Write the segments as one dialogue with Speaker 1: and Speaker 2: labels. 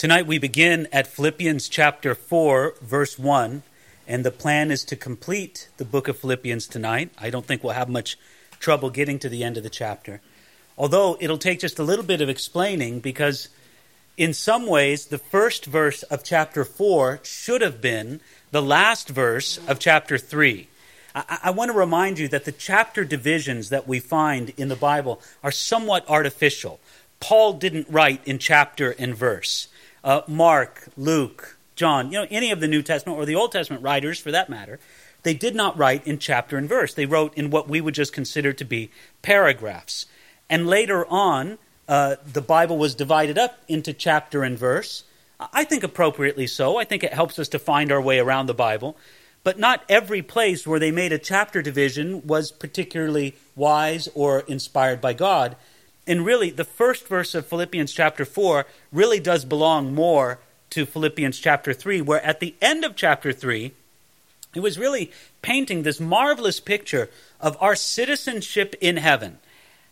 Speaker 1: Tonight we begin at Philippians chapter 4, verse 1, and the plan is to complete the book of Philippians tonight. I don't think we'll have much trouble getting to the end of the chapter. Although it'll take just a little bit of explaining because, in some ways, the first verse of chapter 4 should have been the last verse of chapter 3. I, I want to remind you that the chapter divisions that we find in the Bible are somewhat artificial. Paul didn't write in chapter and verse uh, Mark, Luke, John, you know, any of the New Testament or the Old Testament writers for that matter, they did not write in chapter and verse. They wrote in what we would just consider to be paragraphs. And later on, uh, the Bible was divided up into chapter and verse. I think appropriately so. I think it helps us to find our way around the Bible. But not every place where they made a chapter division was particularly wise or inspired by God. And really, the first verse of Philippians chapter 4 really does belong more to Philippians chapter 3, where at the end of chapter 3, it was really painting this marvelous picture of our citizenship in heaven.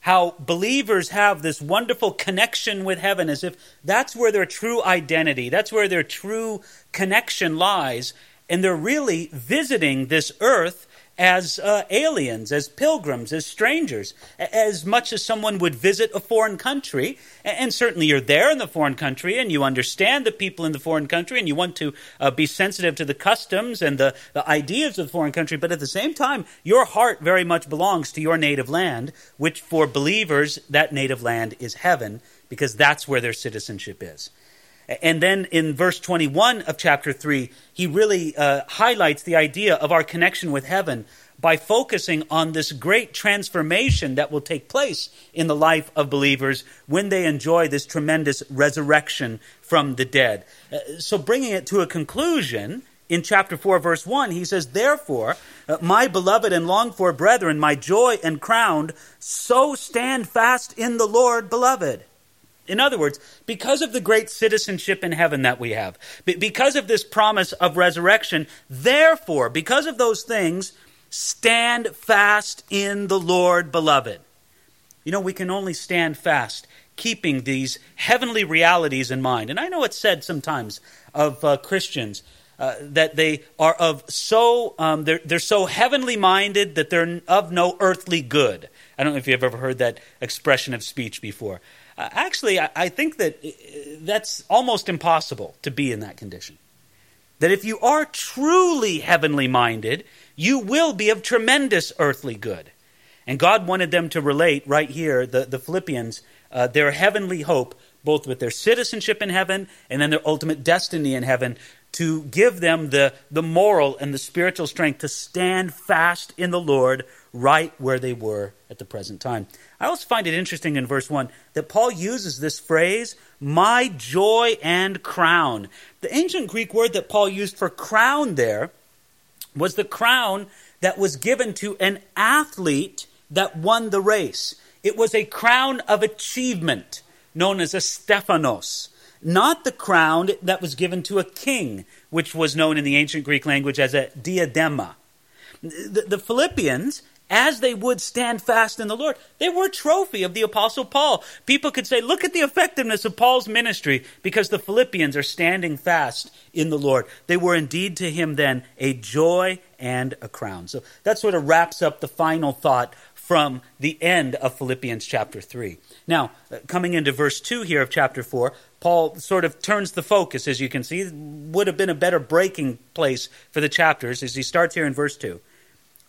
Speaker 1: How believers have this wonderful connection with heaven as if that's where their true identity, that's where their true connection lies. And they're really visiting this earth as uh, aliens, as pilgrims, as strangers, as much as someone would visit a foreign country. And certainly you're there in the foreign country and you understand the people in the foreign country and you want to uh, be sensitive to the customs and the, the ideas of the foreign country. But at the same time, your heart very much belongs to your native land, which for believers, that native land is heaven because that's where their citizenship is. And then in verse 21 of chapter 3, he really uh, highlights the idea of our connection with heaven by focusing on this great transformation that will take place in the life of believers when they enjoy this tremendous resurrection from the dead. Uh, so, bringing it to a conclusion, in chapter 4, verse 1, he says, Therefore, uh, my beloved and longed for brethren, my joy and crown, so stand fast in the Lord, beloved. In other words, because of the great citizenship in heaven that we have, because of this promise of resurrection, therefore, because of those things, stand fast in the Lord, beloved. You know, we can only stand fast keeping these heavenly realities in mind. And I know it's said sometimes of uh, Christians uh, that they are of so um, they're, they're so heavenly minded that they're of no earthly good. I don't know if you've ever heard that expression of speech before. Uh, actually, I, I think that uh, that's almost impossible to be in that condition. That if you are truly heavenly minded, you will be of tremendous earthly good. And God wanted them to relate right here, the, the Philippians, uh, their heavenly hope, both with their citizenship in heaven and then their ultimate destiny in heaven, to give them the, the moral and the spiritual strength to stand fast in the Lord right where they were at the present time. I also find it interesting in verse 1 that Paul uses this phrase, my joy and crown. The ancient Greek word that Paul used for crown there was the crown that was given to an athlete that won the race. It was a crown of achievement known as a Stephanos, not the crown that was given to a king, which was known in the ancient Greek language as a diadema. The, the Philippians as they would stand fast in the Lord. They were a trophy of the Apostle Paul. People could say, look at the effectiveness of Paul's ministry because the Philippians are standing fast in the Lord. They were indeed to him then a joy and a crown. So that sort of wraps up the final thought from the end of Philippians chapter 3. Now, uh, coming into verse 2 here of chapter 4, Paul sort of turns the focus, as you can see. Would have been a better breaking place for the chapters as he starts here in verse 2.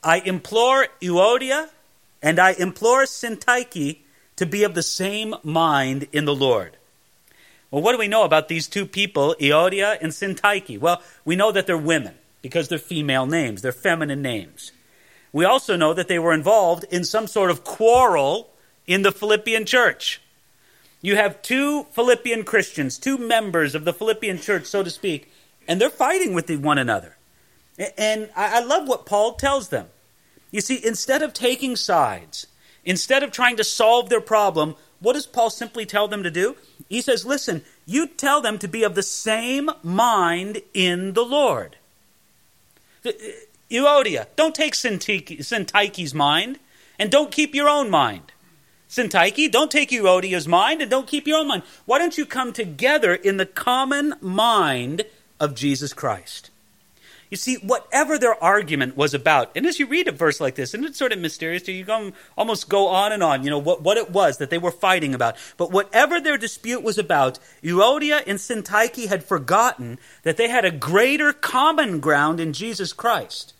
Speaker 1: I implore Euodia and I implore Syntyche to be of the same mind in the Lord. Well, what do we know about these two people, Euodia and Syntyche? Well, we know that they're women because they're female names, they're feminine names. We also know that they were involved in some sort of quarrel in the Philippian church. You have two Philippian Christians, two members of the Philippian church, so to speak, and they're fighting with one another. And I love what Paul tells them. You see, instead of taking sides, instead of trying to solve their problem, what does Paul simply tell them to do? He says, Listen, you tell them to be of the same mind in the Lord. Uh, Euodia, don't take Syntyche's mind, and don't keep your own mind. Syntyche, don't take Euodia's mind and don't keep your own mind. Why don't you come together in the common mind of Jesus Christ? You see, whatever their argument was about, and as you read a verse like this, and it's sort of mysterious you, you almost go on and on, you know, what, what it was that they were fighting about. But whatever their dispute was about, Euodia and Syntyche had forgotten that they had a greater common ground in Jesus Christ.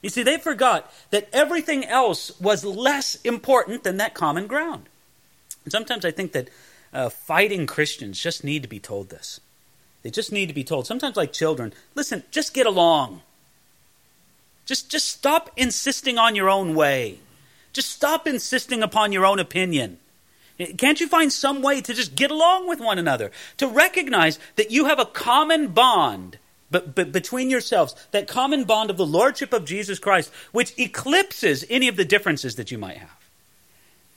Speaker 1: You see, they forgot that everything else was less important than that common ground. And sometimes I think that uh, fighting Christians just need to be told this. They just need to be told. Sometimes, like children, listen, just get along. Just, just stop insisting on your own way. Just stop insisting upon your own opinion. Can't you find some way to just get along with one another? To recognize that you have a common bond but, but between yourselves, that common bond of the Lordship of Jesus Christ, which eclipses any of the differences that you might have.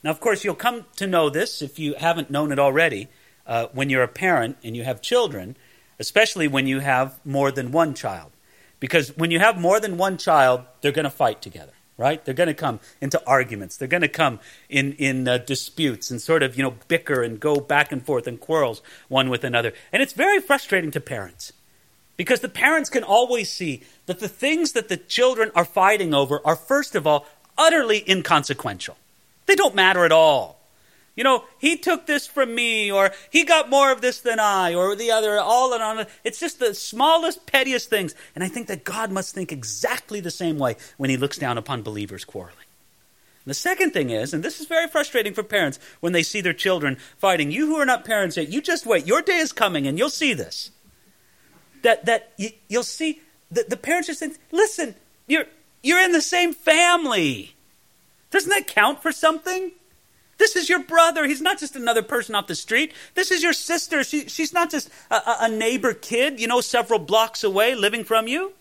Speaker 1: Now, of course, you'll come to know this if you haven't known it already uh, when you're a parent and you have children, especially when you have more than one child. Because when you have more than one child, they're going to fight together right? They're going to come into arguments. They're going to come in in uh, disputes and sort of you know bicker and go back and forth and quarrels one with another. And it's very frustrating to parents because the parents can always see that the things that the children are fighting over are, first of all, utterly inconsequential. They don't matter at all. You know, he took this from me, or he got more of this than I, or the other, all and on. It's just the smallest, pettiest things. And I think that God must think exactly the same way when he looks down upon believers quarreling. the second thing is, and this is very frustrating for parents when they see their children fighting, you who are not parents yet, you just wait. Your day is coming and you'll see this that, that you, will see the, the parents just think, listen, you're, you're in the same family. Doesn't that count for something? This is your brother. He's not just another person off the street. This is your sister. She, she's not just a, a neighbor kid, you know, several blocks away living from you.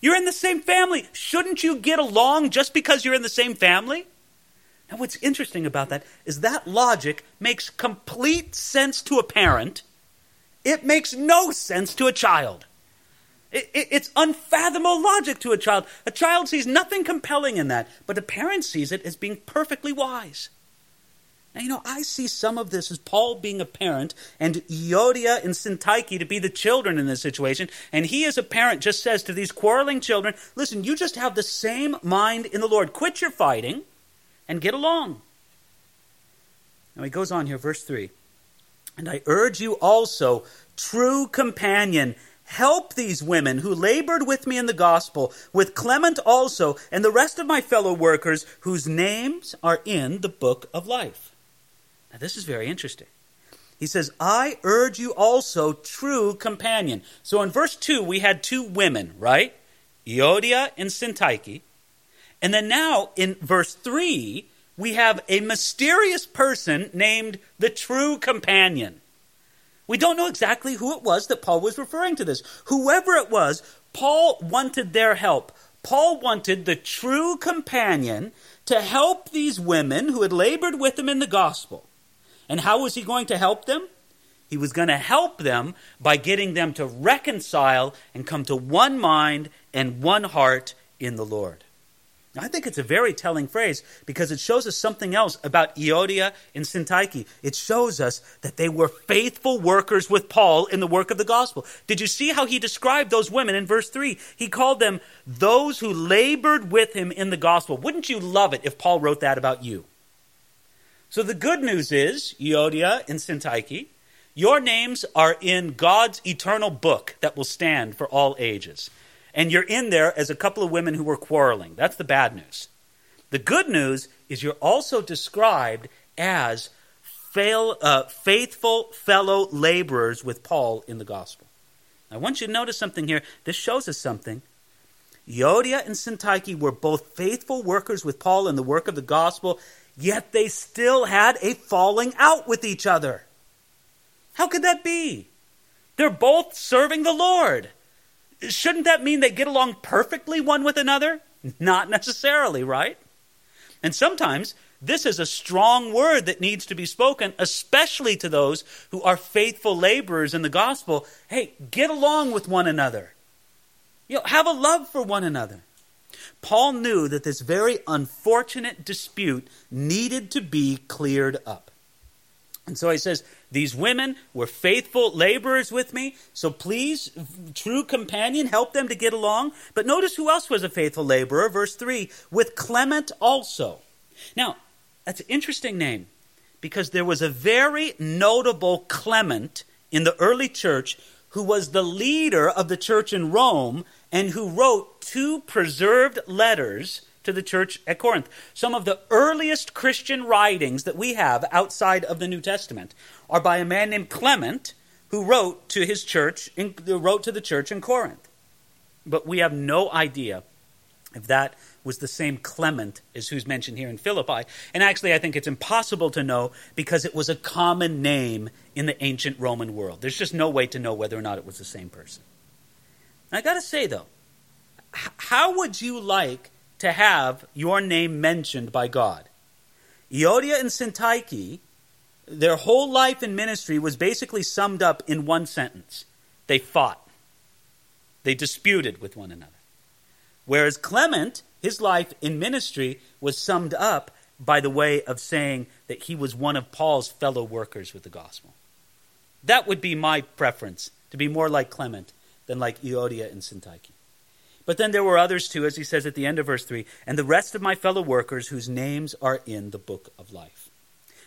Speaker 1: You're in the same family. Shouldn't you get along just because you're in the same family? Now, what's interesting about that is that logic makes complete sense to a parent it makes no sense to a child. It, it, it's unfathomable logic to a child. A child sees nothing compelling in that, but a parent sees it as being perfectly wise. Now, you know, I see some of this as Paul being a parent and Euodia and Syntyche to be the children in this situation. And he, as a parent, just says to these quarreling children, listen, you just have the same mind in the Lord. Quit your fighting and get along. Now, he goes on here, verse 3. And I urge you also, true companion, help these women who labored with me in the gospel, with Clement also, and the rest of my fellow workers whose names are in the book of life. Now, this is very interesting. He says, I urge you also, true companion. So in verse 2, we had two women, right? Euodia and Syntyche. And then now in verse 3, we have a mysterious person named the true companion. We don't know exactly who it was that Paul was referring to this. Whoever it was, Paul wanted their help. Paul wanted the true companion to help these women who had labored with him in the gospel. And how was he going to help them? He was going to help them by getting them to reconcile and come to one mind and one heart in the Lord. I think it's a very telling phrase because it shows us something else about Euodia and Syntyche. It shows us that they were faithful workers with Paul in the work of the gospel. Did you see how he described those women in verse 3? He called them those who labored with him in the gospel. Wouldn't you love it if Paul wrote that about you? So the good news is, Euodia and Syntyche, your names are in God's eternal book that will stand for all ages and you're in there as a couple of women who were quarreling. That's the bad news. The good news is you're also described as fail, uh, faithful fellow laborers with Paul in the gospel. I want you to notice something here. This shows us something. Euodia and Syntyche were both faithful workers with Paul in the work of the gospel, yet they still had a falling out with each other. How could that be? They're both serving the Lord. Shouldn't that mean they get along perfectly one with another? Not necessarily, right? And sometimes this is a strong word that needs to be spoken, especially to those who are faithful laborers in the gospel. Hey, get along with one another. You know, have a love for one another. Paul knew that this very unfortunate dispute needed to be cleared up. And so he says, These women were faithful laborers with me, so please, true companion, help them to get along. But notice who else was a faithful laborer, verse 3 with Clement also. Now, that's an interesting name because there was a very notable Clement in the early church who was the leader of the church in Rome and who wrote two preserved letters to the church at Corinth. Some of the earliest Christian writings that we have outside of the New Testament are by a man named Clement who wrote to his church, in, wrote to the church in Corinth. But we have no idea if that was the same Clement as who's mentioned here in Philippi. And actually, I think it's impossible to know because it was a common name in the ancient Roman world. There's just no way to know whether or not it was the same person. I got to say, though, how would you like to have your name mentioned by God. Euodia and Syntyche, their whole life in ministry was basically summed up in one sentence they fought, they disputed with one another. Whereas Clement, his life in ministry was summed up by the way of saying that he was one of Paul's fellow workers with the gospel. That would be my preference, to be more like Clement than like Euodia and Syntyche. But then there were others too, as he says at the end of verse 3 and the rest of my fellow workers whose names are in the book of life.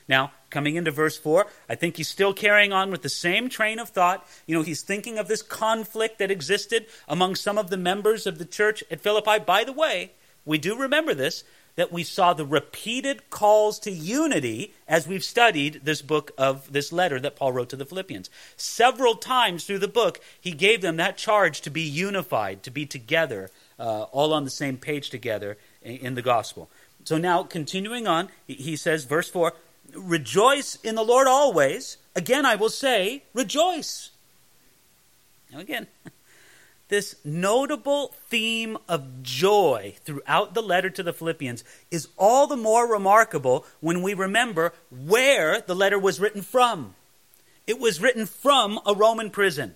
Speaker 1: Now, coming into verse 4, I think he's still carrying on with the same train of thought. You know, he's thinking of this conflict that existed among some of the members of the church at Philippi. By the way, we do remember this that we saw the repeated calls to unity as we've studied this book of this letter that Paul wrote to the Philippians. Several times through the book, he gave them that charge to be unified, to be together, uh, all on the same page together in, in the gospel. So now, continuing on, he says, verse 4 Rejoice in the Lord always. Again, I will say, rejoice. Now, again, this notable theme of joy throughout the letter to the Philippians is all the more remarkable when we remember where the letter was written from. It was written from a Roman prison.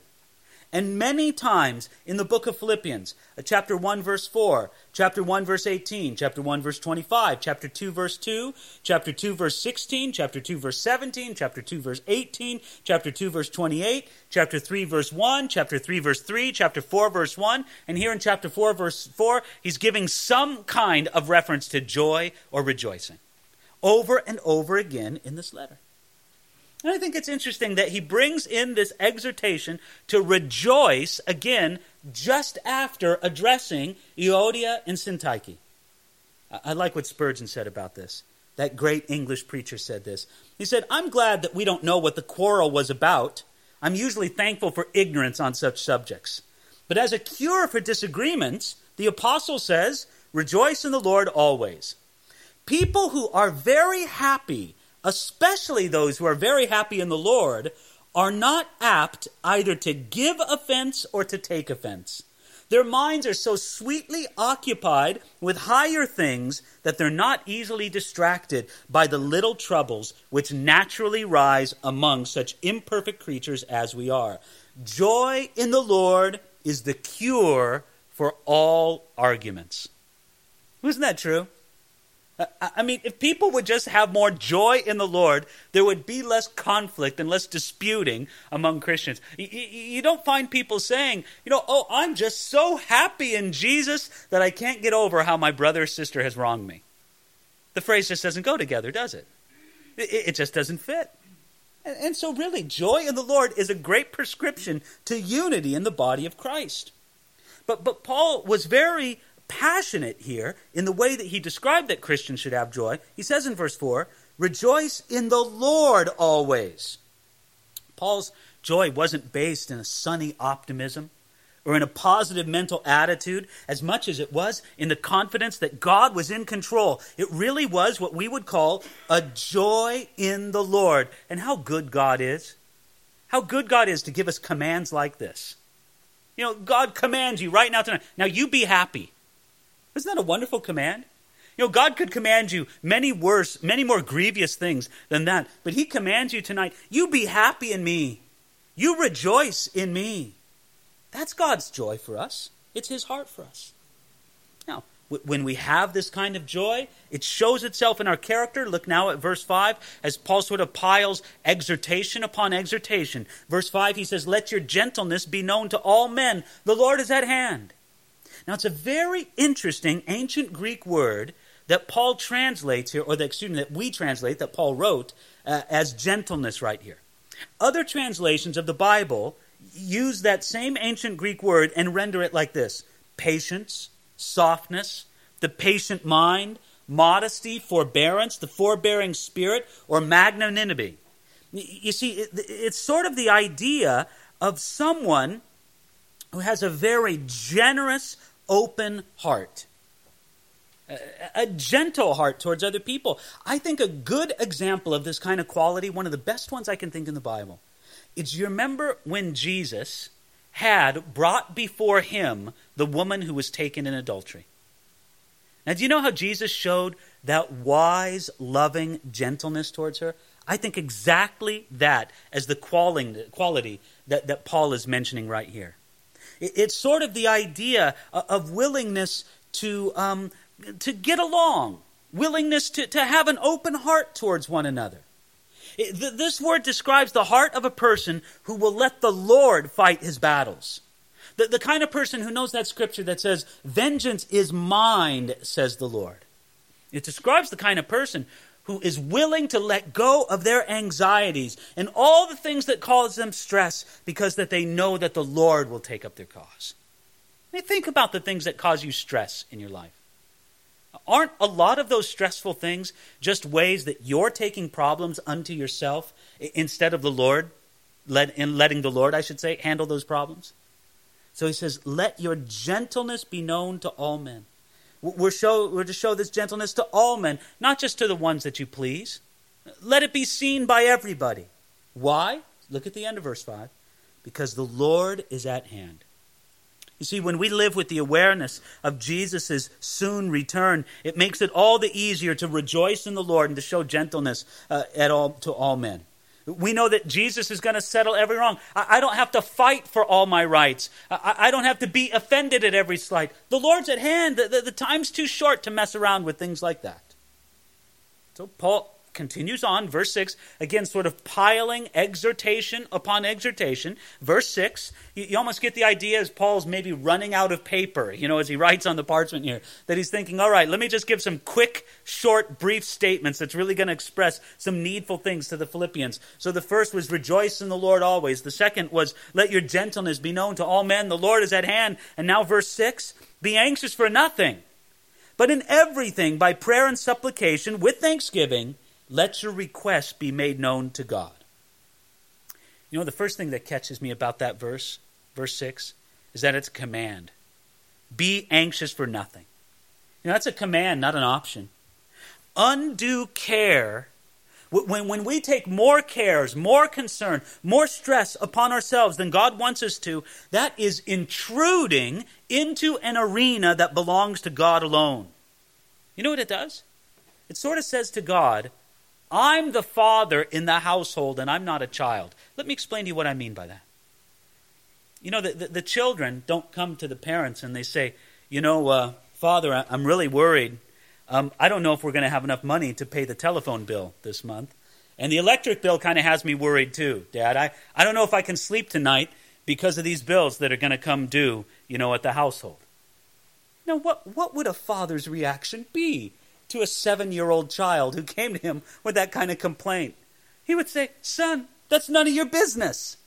Speaker 1: And many times in the book of Philippians, uh, chapter 1, verse 4, chapter 1, verse 18, chapter 1, verse 25, chapter 2, verse 2, chapter 2, verse 16, chapter 2, verse 17, chapter 2, verse 18, chapter 2, verse 28, chapter 3, verse 1, chapter 3, verse 3, chapter 4, verse 1, and here in chapter 4, verse 4, he's giving some kind of reference to joy or rejoicing over and over again in this letter. And I think it's interesting that he brings in this exhortation to rejoice again just after addressing Euodia and Syntyche. I like what Spurgeon said about this. That great English preacher said this. He said, I'm glad that we don't know what the quarrel was about. I'm usually thankful for ignorance on such subjects. But as a cure for disagreements, the apostle says, Rejoice in the Lord always. People who are very happy especially those who are very happy in the Lord, are not apt either to give offense or to take offense. Their minds are so sweetly occupied with higher things that they're not easily distracted by the little troubles which naturally rise among such imperfect creatures as we are. Joy in the Lord is the cure for all arguments. Isn't that true? I mean, if people would just have more joy in the Lord, there would be less conflict and less disputing among Christians. You don't find people saying, you know, oh, I'm just so happy in Jesus that I can't get over how my brother or sister has wronged me. The phrase just doesn't go together, does it? It just doesn't fit. And so, really, joy in the Lord is a great prescription to unity in the body of Christ. But, but Paul was very passionate here in the way that he described that Christians should have joy. He says in verse 4, Rejoice in the Lord always. Paul's joy wasn't based in a sunny optimism or in a positive mental attitude as much as it was in the confidence that God was in control. It really was what we would call a joy in the Lord. And how good God is. How good God is to give us commands like this. You know, God commands you right now tonight. Now you be happy. Isn't that a wonderful command? You know, God could command you many worse, many more grievous things than that. But He commands you tonight, you be happy in me. You rejoice in me. That's God's joy for us. It's His heart for us. Now, when we have this kind of joy, it shows itself in our character. Look now at verse 5 as Paul sort of piles exhortation upon exhortation. Verse 5, he says, Let your gentleness be known to all men. The Lord is at hand. Now, it's a very interesting ancient Greek word that Paul translates here, or that, excuse me, that we translate, that Paul wrote uh, as gentleness right here. Other translations of the Bible use that same ancient Greek word and render it like this patience, softness, the patient mind, modesty, forbearance, the forbearing spirit, or magnanimity. You see, it's sort of the idea of someone who has a very generous, open heart. A gentle heart towards other people. I think a good example of this kind of quality, one of the best ones I can think in the Bible, is you remember when Jesus had brought before him the woman who was taken in adultery. Now, do you know how Jesus showed that wise, loving gentleness towards her? I think exactly that as the quality that, that Paul is mentioning right here. It's sort of the idea of willingness to, um, to get along, willingness to, to have an open heart towards one another. This word describes the heart of a person who will let the Lord fight his battles. The, the kind of person who knows that scripture that says, Vengeance is mine, says the Lord. It describes the kind of person who is willing to let go of their anxieties and all the things that cause them stress because that they know that the Lord will take up their cause. I think about the things that cause you stress in your life. Aren't a lot of those stressful things just ways that you're taking problems unto yourself instead of the Lord, let, in letting the Lord, I should say, handle those problems? So he says, Let your gentleness be known to all men. We're, show, we're to show this gentleness to all men, not just to the ones that you please. Let it be seen by everybody. Why? Look at the end of verse 5. Because the Lord is at hand. You see, when we live with the awareness of Jesus' soon return, it makes it all the easier to rejoice in the Lord and to show gentleness uh, at all, to all men. We know that Jesus is going to settle every wrong. I, I, don't have to fight for all my rights. I, I, don't have to be offended at every slight. The Lord's at hand. The, the, the time's too short to mess around with things like that. So Paul continues on, verse 6, again, sort of piling exhortation upon exhortation. Verse 6, you, you, almost get the idea as Paul's maybe running out of paper, you know, as he writes on the parchment here, that he's thinking, all right, let me just give some quick, short, brief statements that's really going to express some needful things to the Philippians. So the first was, rejoice in the Lord always. The second was, let your gentleness be known to all men. The Lord is at hand. And now, verse 6, be anxious for nothing. But in everything, by prayer and supplication, with thanksgiving, let your requests be made known to God. You know, the first thing that catches me about that verse, verse 6, is that it's a command. Be anxious for nothing. You know, that's a command, not an option. Undue care, when, when we take more cares, more concern, more stress upon ourselves than God wants us to, that is intruding into an arena that belongs to God alone. You know what it does? It sort of says to God, I'm the father in the household and I'm not a child. Let me explain to you what I mean by that. You know, the, the, the children don't come to the parents and they say, You know, uh, Father, I'm really worried. Um, I don't know if we're going to have enough money to pay the telephone bill this month. And the electric bill kind of has me worried too, Dad. I, I don't know if I can sleep tonight because of these bills that are going to come due, you know, at the household. Now, what, what would a father's reaction be to a seven year old child who came to him with that kind of complaint. He would say, Son, that's none of your business.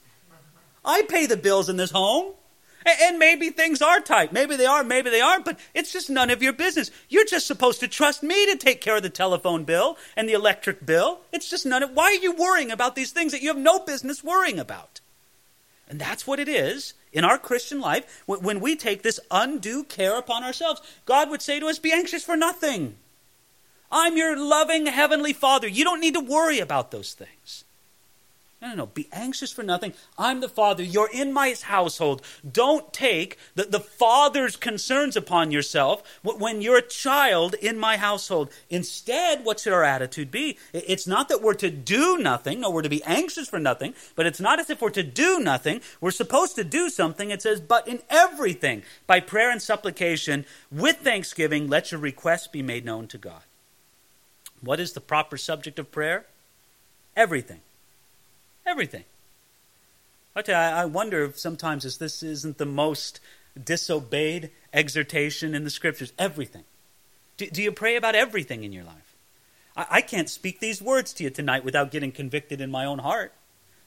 Speaker 1: I pay the bills in this home. And maybe things are tight. Maybe they are, maybe they aren't, but it's just none of your business. You're just supposed to trust me to take care of the telephone bill and the electric bill. It's just none of why are you worrying about these things that you have no business worrying about? And that's what it is in our Christian life when we take this undue care upon ourselves. God would say to us, Be anxious for nothing. I'm your loving Heavenly Father. You don't need to worry about those things. No, no, no. Be anxious for nothing. I'm the Father. You're in my household. Don't take the, the Father's concerns upon yourself when you're a child in my household. Instead, what should our attitude be? It's not that we're to do nothing. No, we're to be anxious for nothing. But it's not as if we're to do nothing. We're supposed to do something. It says, but in everything, by prayer and supplication, with thanksgiving, let your requests be made known to God. What is the proper subject of prayer? Everything. Everything. I, tell you, I wonder if sometimes if this isn't the most disobeyed exhortation in the scriptures. Everything. Do, do you pray about everything in your life? I, I can't speak these words to you tonight without getting convicted in my own heart.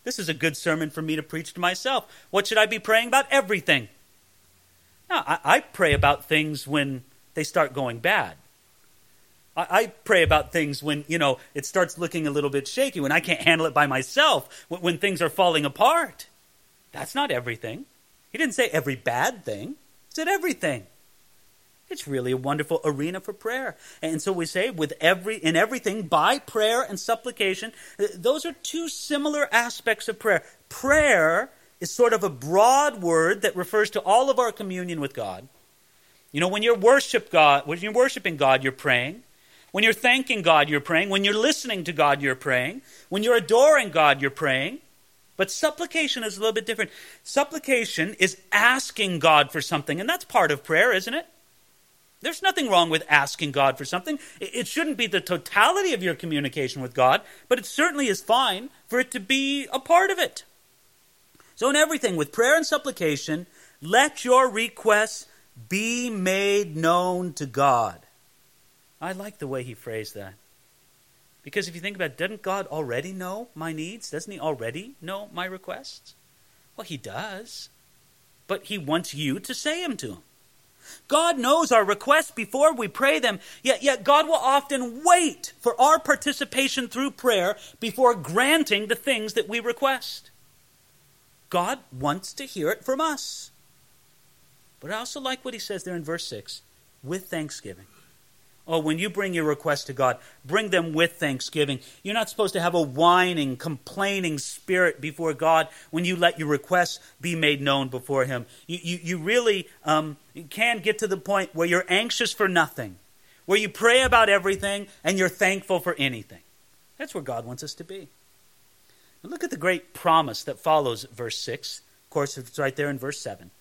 Speaker 1: This is a good sermon for me to preach to myself. What should I be praying about? Everything. Now, I, I pray about things when they start going bad. I, I, pray about things when, you know, it starts looking a little bit shaky, when I can't handle it by myself, when, when things are falling apart. That's not everything. He didn't say every bad thing, he said everything. It's really a wonderful arena for prayer. And so we say with every in everything by prayer and supplication, uh, those are two similar aspects of prayer. Prayer is sort of a broad word that refers to all of our communion with God. You know, when you're worship God, when you're worshiping God, you're praying. When you're thanking God, you're praying. When you're listening to God, you're praying. When you're adoring God, you're praying. But supplication is a little bit different. Supplication is asking God for something, and that's part of prayer, isn't it? There's nothing wrong with asking God for something. It shouldn't be the totality of your communication with God, but it certainly is fine for it to be a part of it. So, in everything, with prayer and supplication, let your requests be made known to God. I like the way he phrased that. Because if you think about it, doesn't God already know my needs? Doesn't he already know my requests? Well, he does. But he wants you to say them to him. God knows our requests before we pray them, yet, yet God will often wait for our participation through prayer before granting the things that we request. God wants to hear it from us. But I also like what he says there in verse 6 with thanksgiving. Oh, when you bring your requests to God, bring them with thanksgiving. You're not supposed to have a whining, complaining spirit before God when you let your requests be made known before Him. You, you, you really um, can get to the point where you're anxious for nothing, where you pray about everything and you're thankful for anything. That's where God wants us to be. Now look at the great promise that follows verse 6. Of course, it's right there in verse 7.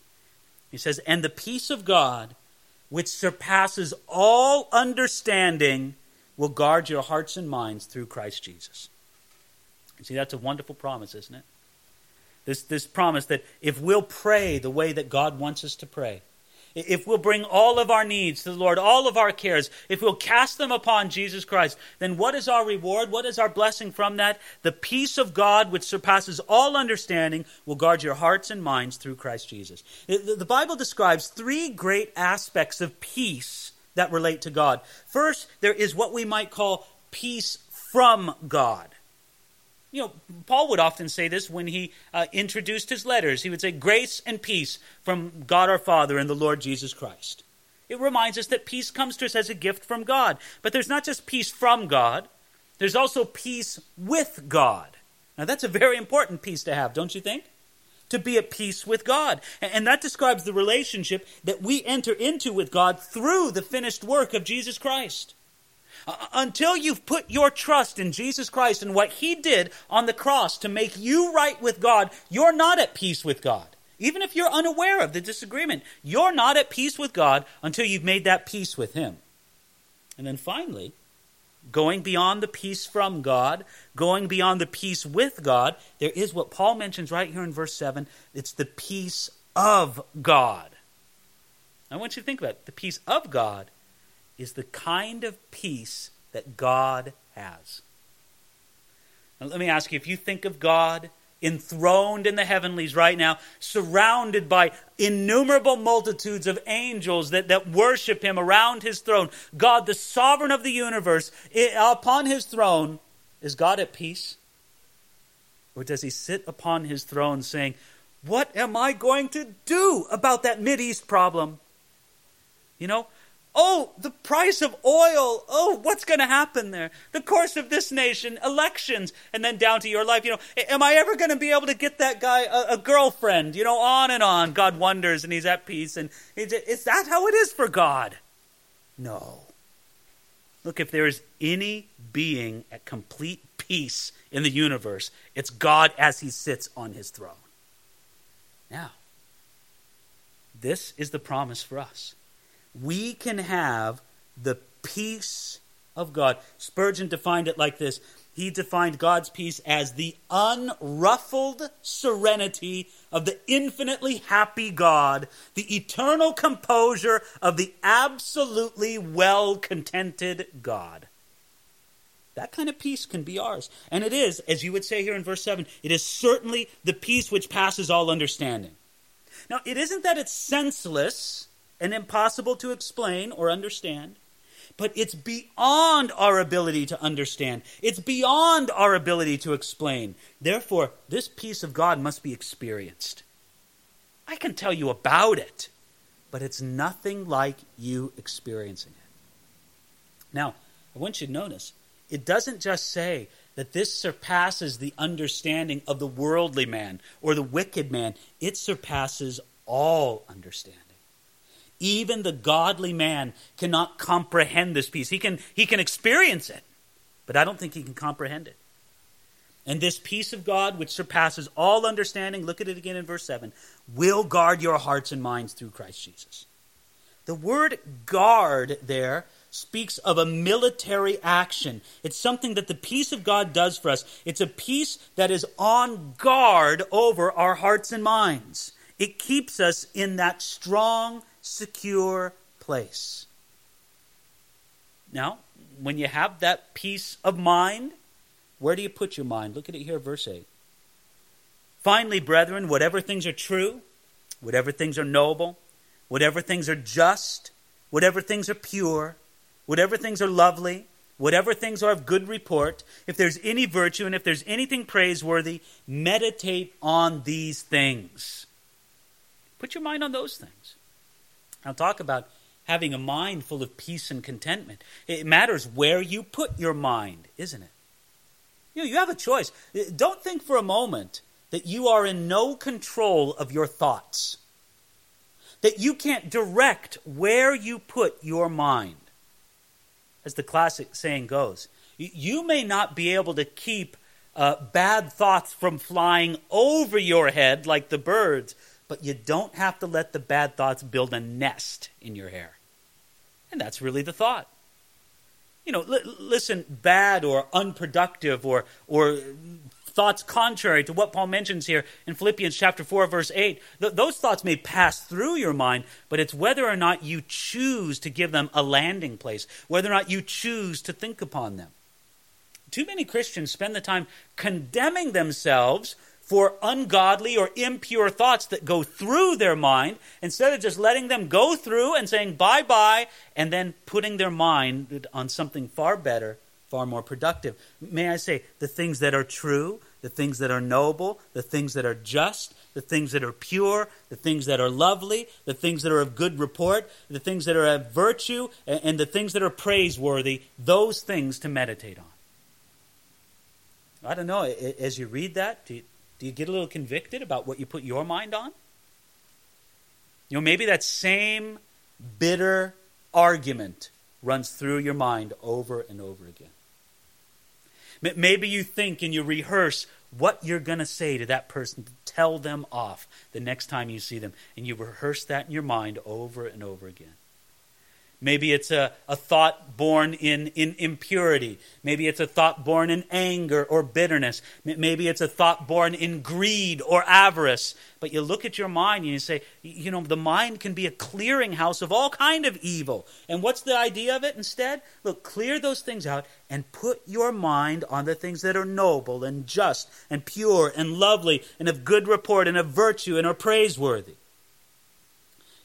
Speaker 1: He says, And the peace of God which surpasses all understanding, will guard your hearts and minds through Christ Jesus. You see, that's a wonderful promise, isn't it? This, this promise that if we'll pray the way that God wants us to pray, if we'll bring all of our needs to the Lord, all of our cares, if we'll cast them upon Jesus Christ, then what is our reward? What is our blessing from that? The peace of God, which surpasses all understanding, will guard your hearts and minds through Christ Jesus. The Bible describes three great aspects of peace that relate to God. First, there is what we might call peace from God. You know, Paul would often say this when he uh, introduced his letters. He would say, Grace and peace from God our Father and the Lord Jesus Christ. It reminds us that peace comes to us as a gift from God. But there's not just peace from God, there's also peace with God. Now, that's a very important peace to have, don't you think? To be at peace with God. And that describes the relationship that we enter into with God through the finished work of Jesus Christ. Uh, until you've put your trust in Jesus Christ and what He did on the cross to make you right with God, you're not at peace with God. Even if you're unaware of the disagreement, you're not at peace with God until you've made that peace with Him. And then finally, going beyond the peace from God, going beyond the peace with God, there is what Paul mentions right here in verse 7 it's the peace of God. I want you to think about it. The peace of God is the kind of peace that God has. Now, let me ask you if you think of God enthroned in the heavenlies right now, surrounded by innumerable multitudes of angels that, that worship him around his throne, God, the sovereign of the universe, upon his throne, is God at peace? Or does he sit upon his throne saying, What am I going to do about that East problem? You know, Oh, the price of oil. Oh, what's going to happen there? The course of this nation, elections, and then down to your life. You know, am I ever going to be able to get that guy a, a, girlfriend? You know, on and on. God wonders and he's at peace. And is that how it is for God? No. Look, if there is any being at complete peace in the universe, it's God as he sits on his throne. Now, this is the promise for us we can have the peace of God. Spurgeon defined it like this he defined God's peace as the unruffled serenity of the infinitely happy God, the eternal composure of the absolutely well contented God. That kind of peace can be ours. And it is, as you would say here in verse 7, it is certainly the peace which passes all understanding. Now, it isn't that it's senseless and impossible to explain or understand, but it's beyond our ability to understand. It's beyond our ability to explain. Therefore, this peace of God must be experienced. I can tell you about it, but it's nothing like you experiencing it. Now, I want you to notice it doesn't just say that this surpasses the understanding of the worldly man or the wicked man, it surpasses all understanding. Even the godly man cannot comprehend this peace. He can, he can experience it, but I don't think he can comprehend it. And this peace of God, which surpasses all understanding, look at it again in verse 7, will guard your hearts and minds through Christ Jesus. The word guard there speaks of a military action. It's something that the peace of God does for us. It's a peace that is on guard over our hearts and minds. It keeps us in that strong secure place. Now, when you have that peace of mind, where do you put your mind? Look at it here, verse 8. Finally, brethren, whatever things are true, whatever things are noble, whatever things are just, whatever things are pure, whatever things are lovely, whatever things are of good report, if there's any virtue and if there's anything praiseworthy, meditate on these things. Put your mind on those things. Now, talk about having a mind full of peace and contentment. It matters where you put your mind, isn't it? You know, you have a choice. Don't think for a moment that you are in no control of your thoughts, that you can't direct where you put your mind. As the classic saying goes, you may not be able to keep uh, bad thoughts from flying over your head like the birds, but you don't have to let the bad thoughts build a nest in your hair. And that's really the thought. You know, li- listen, bad or unproductive or, or thoughts contrary to what Paul mentions here in Philippians chapter 4 verse 8 th- those thoughts may pass through your mind but it's whether or not you choose to give them a landing place whether or not you choose to think upon them too many Christians spend the time condemning themselves for ungodly or impure thoughts that go through their mind instead of just letting them go through and saying bye bye and then putting their mind on something far better, far more productive. May I say, the things that are true, the things that are noble, the things that are just, the things that are pure, the things that are lovely, the things that are of good report, the things that are of virtue, and the things that are praiseworthy, those things to meditate on. I don't know, as you read that, do you get a little convicted about what you put your mind on? You know, maybe that same bitter argument runs through your mind over and over again. Maybe you think and you rehearse what you're going to say to that person to tell them off the next time you see them, and you rehearse that in your mind over and over again. Maybe it's a, a thought born in, in impurity. Maybe it's a thought born in anger or bitterness. Maybe it's a thought born in greed or avarice. But you look at your mind and you say, you know, the mind can be a clearinghouse of all kind of evil. And what's the idea of it instead? Look, clear those things out and put your mind on the things that are noble and just and pure and lovely and of good report and of virtue and are praiseworthy.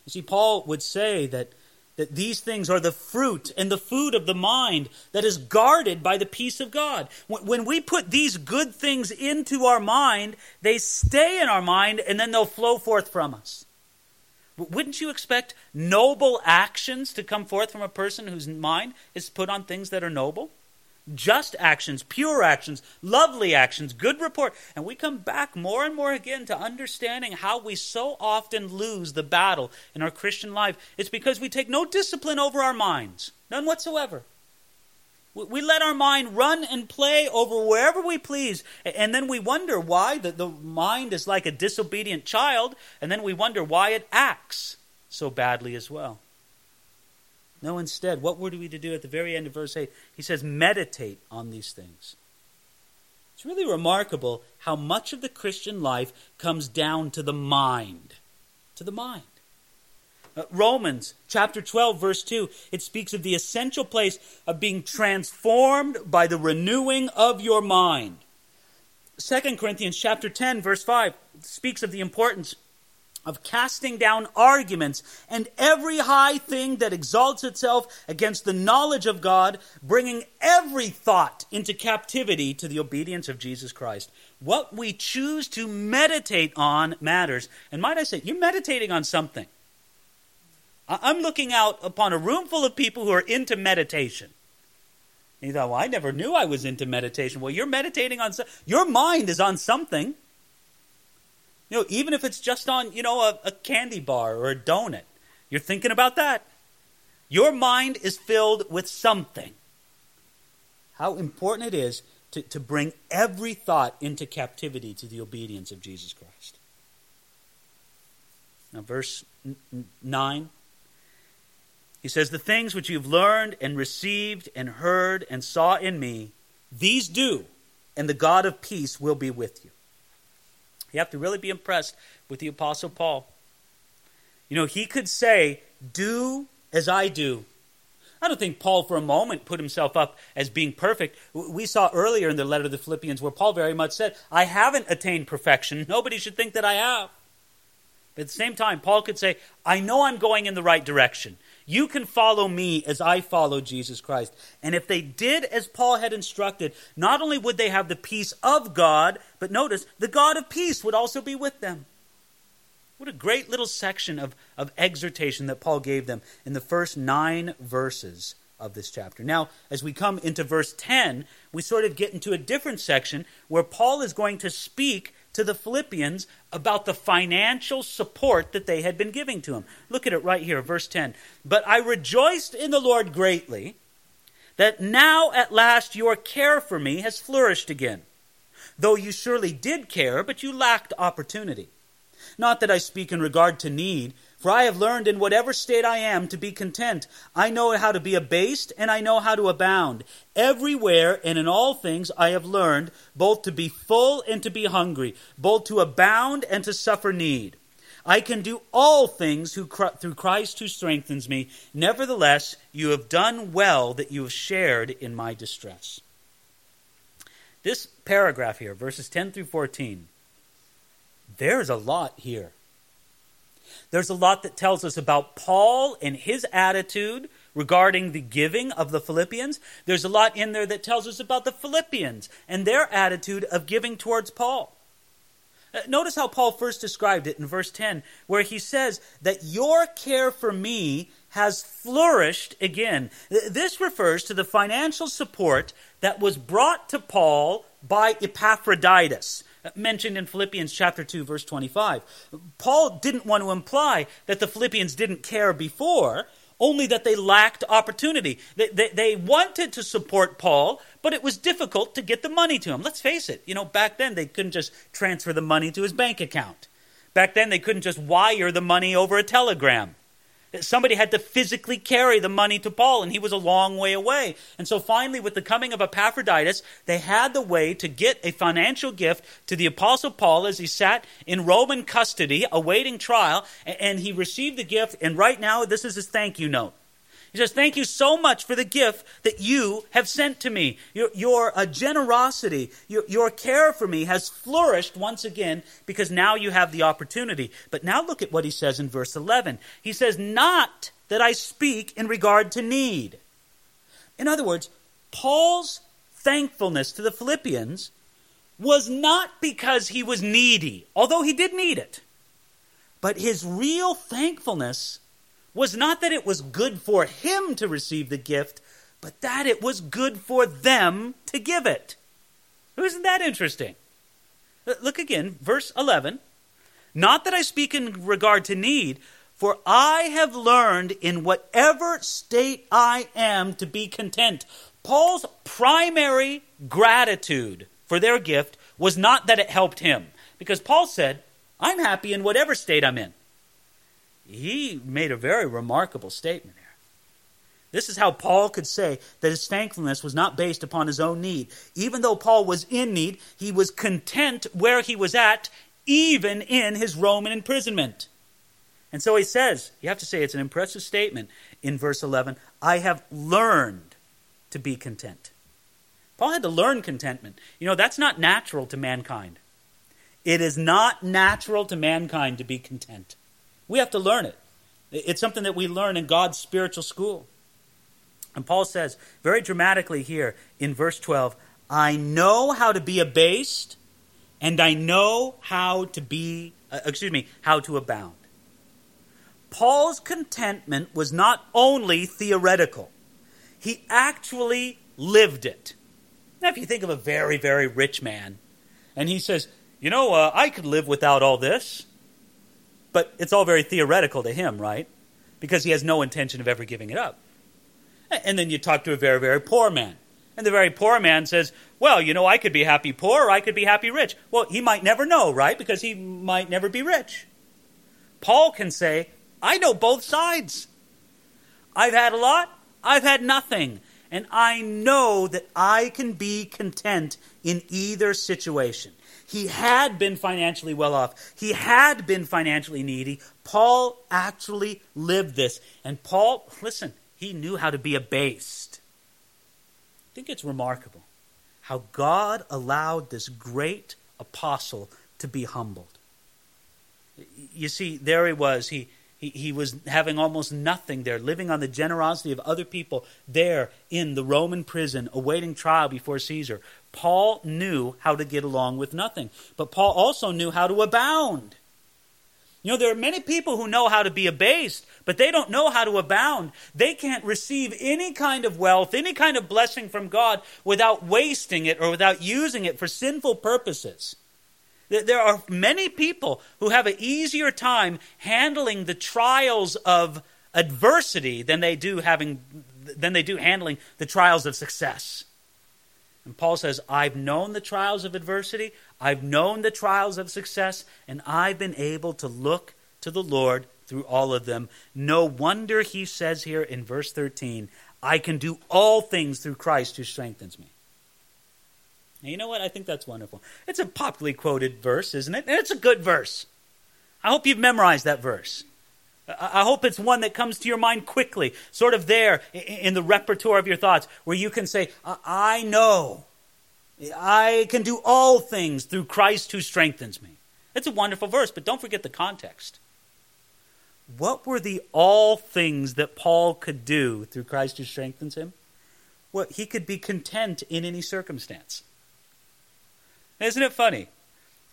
Speaker 1: You see, Paul would say that that these things are the fruit and the food of the mind that is guarded by the peace of God. When we put these good things into our mind, they stay in our mind and then they'll flow forth from us. Wouldn't you expect noble actions to come forth from a person whose mind is put on things that are noble? Just actions, pure actions, lovely actions, good report. And we come back more and more again to understanding how we so often lose the battle in our Christian life. It's because we take no discipline over our minds, none whatsoever. We let our mind run and play over wherever we please, and then we wonder why the, the mind is like a disobedient child, and then we wonder why it acts so badly as well. No, instead, what were we to do at the very end of verse 8? He says, meditate on these things. It's really remarkable how much of the Christian life comes down to the mind. To the mind. Uh, Romans chapter 12, verse 2, it speaks of the essential place of being transformed by the renewing of your mind. 2 Corinthians chapter 10, verse 5 speaks of the importance of casting down arguments and every high thing that exalts itself against the knowledge of God, bringing every thought into captivity to the obedience of Jesus Christ. What we choose to meditate on matters. And might I say, you're meditating on something. I'm looking out upon a room full of people who are into meditation. And you thought, well, I never knew I was into meditation. Well, you're meditating on your mind is on something. You know, even if it's just on, you know, a, a candy bar or a donut, you're thinking about that. Your mind is filled with something. How important it is to, to bring every thought into captivity to the obedience of Jesus Christ. Now, verse 9 he says, The things which you've learned and received and heard and saw in me, these do, and the God of peace will be with you. You have to really be impressed with the Apostle Paul. You know, he could say, Do as I do. I don't think Paul for a moment put himself up as being perfect. We saw earlier in the letter to the Philippians where Paul very much said, I haven't attained perfection. Nobody should think that I have. But at the same time, Paul could say, I know I'm going in the right direction. You can follow me as I follow Jesus Christ. And if they did as Paul had instructed, not only would they have the peace of God, but notice, the God of peace would also be with them. What a great little section of, of exhortation that Paul gave them in the first nine verses of this chapter. Now, as we come into verse 10, we sort of get into a different section where Paul is going to speak to the Philippians about the financial support that they had been giving to him. Look at it right here, verse 10. But I rejoiced in the Lord greatly that now at last your care for me has flourished again. Though you surely did care, but you lacked opportunity. Not that I speak in regard to need, for I have learned in whatever state I am to be content. I know how to be abased, and I know how to abound. Everywhere and in all things I have learned both to be full and to be hungry, both to abound and to suffer need. I can do all things through Christ who strengthens me. Nevertheless, you have done well that you have shared in my distress. This paragraph here, verses 10 through 14, there's a lot here. There's a lot that tells us about Paul and his attitude regarding the giving of the Philippians. There's a lot in there that tells us about the Philippians and their attitude of giving towards Paul. Uh, notice how Paul first described it in verse 10, where he says that your care for me has flourished again. This refers to the financial support that was brought to Paul by Epaphroditus mentioned in Philippians chapter 2 verse 25. Paul didn't want to imply that the Philippians didn't care before, only that they lacked opportunity. They, they, they, wanted to support Paul, but it was difficult to get the money to him. Let's face it, you know, back then they couldn't just transfer the money to his bank account. Back then they couldn't just wire the money over a telegram. Somebody had to physically carry the money to Paul, and he was a long way away. And so finally, with the coming of Epaphroditus, they had the way to get a financial gift to the Apostle Paul as he sat in Roman custody awaiting trial, and he received the gift, and right now, this is his thank you note. He says, Thank you so much for the gift that you have sent to me. Your, your uh, generosity, your, your care for me has flourished once again because now you have the opportunity. But now look at what he says in verse 11. He says, Not that I speak in regard to need. In other words, Paul's thankfulness to the Philippians was not because he was needy, although he did need it. But his real thankfulness was not that it was good for him to receive the gift, but that it was good for them to give it. Isn't that interesting? Uh, look again, verse 11. Not that I speak in regard to need, for I have learned in whatever state I am to be content. Paul's primary gratitude for their gift was not that it helped him, because Paul said, I'm happy in whatever state I'm in. He made a very remarkable statement here. This is how Paul could say that his thankfulness was not based upon his own need. Even though Paul was in need, he was content where he was at, even in his Roman imprisonment. And so he says, you have to say it's an impressive statement in verse 11 I have learned to be content. Paul had to learn contentment. You know, that's not natural to mankind. It is not natural to mankind to be content. We have to learn it. It's something that we learn in God's spiritual school. And Paul says very dramatically here in verse 12, I know how to be abased, and I know how to be, uh, excuse me, how to abound. Paul's contentment was not only theoretical, he actually lived it. Now, if you think of a very, very rich man, and he says, You know, uh, I could live without all this, but it's all very theoretical to him, right? Because he has no intention of ever giving it up. And then you talk to a very, very poor man. And the very poor man says, Well, you know, I could be happy poor or I could be happy rich. Well, he might never know, right? Because he might never be rich. Paul can say, I know both sides. I've had a lot, I've had nothing. And I know that I can be content in either situation. He had been financially well off. He had been financially needy. Paul actually lived this. And Paul, listen, he knew how to be abased. I think it's remarkable how God allowed this great apostle to be humbled. You see, there he was. He, he, he was having almost nothing there, living on the generosity of other people there in the Roman prison, awaiting trial before Caesar. Paul knew how to get along with nothing, but Paul also knew how to abound. You know, there are many people who know how to be abased, but they don't know how to abound. They can't receive any kind of wealth, any kind of blessing from God without wasting it or without using it for sinful purposes. There are many people who have an easier time handling the trials of adversity than they do having than they do handling the trials of success. And Paul says, I've known the trials of adversity, I've known the trials of success, and I've been able to look to the Lord through all of them. No wonder he says here in verse 13, I can do all things through Christ who strengthens me. Now, you know what? I think that's wonderful. It's a popularly quoted verse, isn't it? And it's a good verse. I hope you've memorized that verse. I hope it's one that comes to your mind quickly, sort of there in the repertoire of your thoughts, where you can say, I know. I can do all things through Christ who strengthens me. It's a wonderful verse, but don't forget the context. What were the all things that Paul could do through Christ who strengthens him? Well, he could be content in any circumstance. Isn't it funny?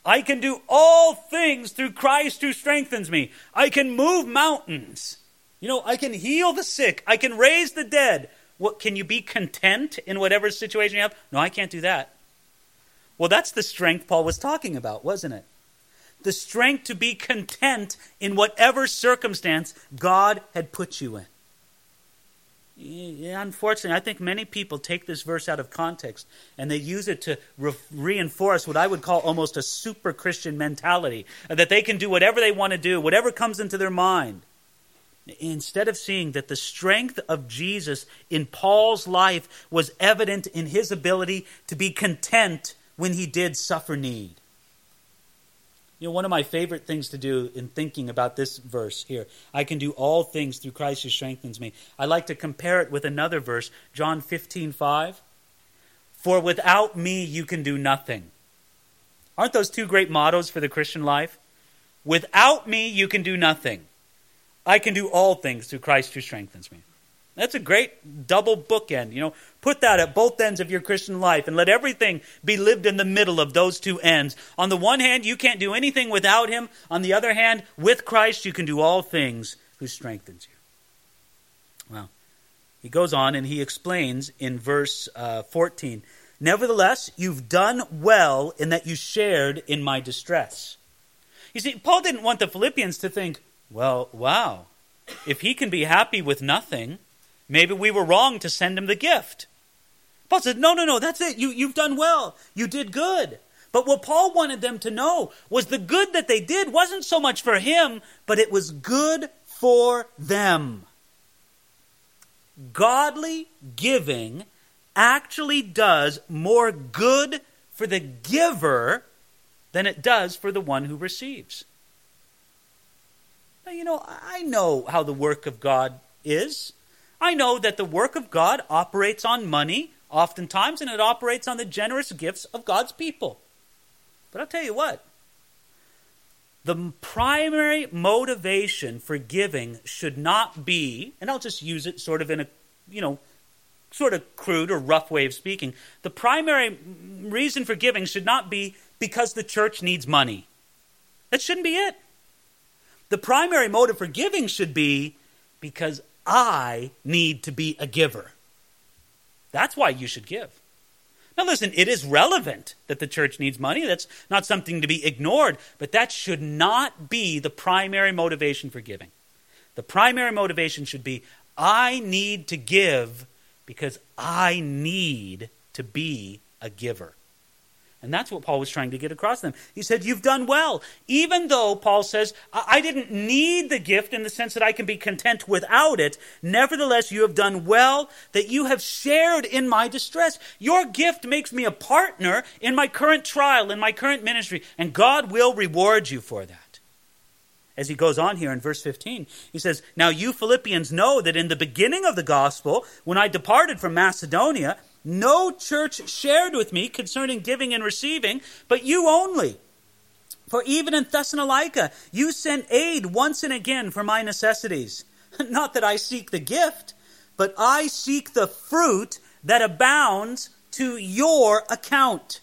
Speaker 1: I can do all things through Christ who strengthens me. I can move mountains. You know, I can heal the sick. I can raise the dead. What can you be content in whatever situation you have? No, I can't do that. Well, that's the strength Paul was talking about, wasn't it? The strength to be content in whatever circumstance God had put you in. Unfortunately, I think many people take this verse out of context and they use it to re- reinforce what I would call almost a super Christian mentality uh, that they can do whatever they want to do, whatever comes into their mind. Instead of seeing that the strength of Jesus in Paul's life was evident in his ability to be content when he did suffer need. You know, one of my favorite things to do in thinking about this verse here, I can do all things through Christ who strengthens me. I like to compare it with another verse, John 15, 5. For without me you can do nothing. Aren't those two great mottos for the Christian life? Without me you can do nothing. I can do all things through Christ who strengthens me. That's a great double bookend. You know, put that at both ends of your Christian life and let everything be lived in the middle of those two ends. On the one hand, you can't do anything without him. On the other hand, with Christ, you can do all things who strengthens you. Well, he goes on and he explains in verse uh, 14 Nevertheless, you've done well in that you shared in my distress. You see, Paul didn't want the Philippians to think, well, wow, if he can be happy with nothing, maybe we were wrong to send him the gift. Paul said, no, no, no, that's it. You, you've done well. You did good. But what Paul wanted them to know was the good that they did wasn't so much for him, but it was good for them. Godly giving actually does more good for the giver than it does for the one who receives. Now, you know, I know how the work of God is. I know that the work of God operates on money, oftentimes, and it operates on the generous gifts of God's people. But I'll tell you what, the primary motivation for giving should not be, and I'll just use it sort of in a, you know, sort of crude or rough way of speaking. The primary reason for giving should not be because the church needs money. That shouldn't be it. The primary motive for giving should be because I need to be a giver. That's why you should give. Now, listen, it is relevant that the church needs money. That's not something to be ignored, but that should not be the primary motivation for giving. The primary motivation should be I need to give because I need to be a giver. And that's what Paul was trying to get across to them. He said, You've done well. Even though, Paul says, I didn't need the gift in the sense that I can be content without it, nevertheless, you have done well that you have shared in my distress. Your gift makes me a partner in my current trial, in my current ministry, and God will reward you for that. As he goes on here in verse 15, he says, Now you Philippians know that in the beginning of the gospel, when I departed from Macedonia, no church shared with me concerning giving and receiving, but you only. For even in Thessalonica, you sent aid once and again for my necessities. Not that I seek the gift, but I seek the fruit that abounds to your account.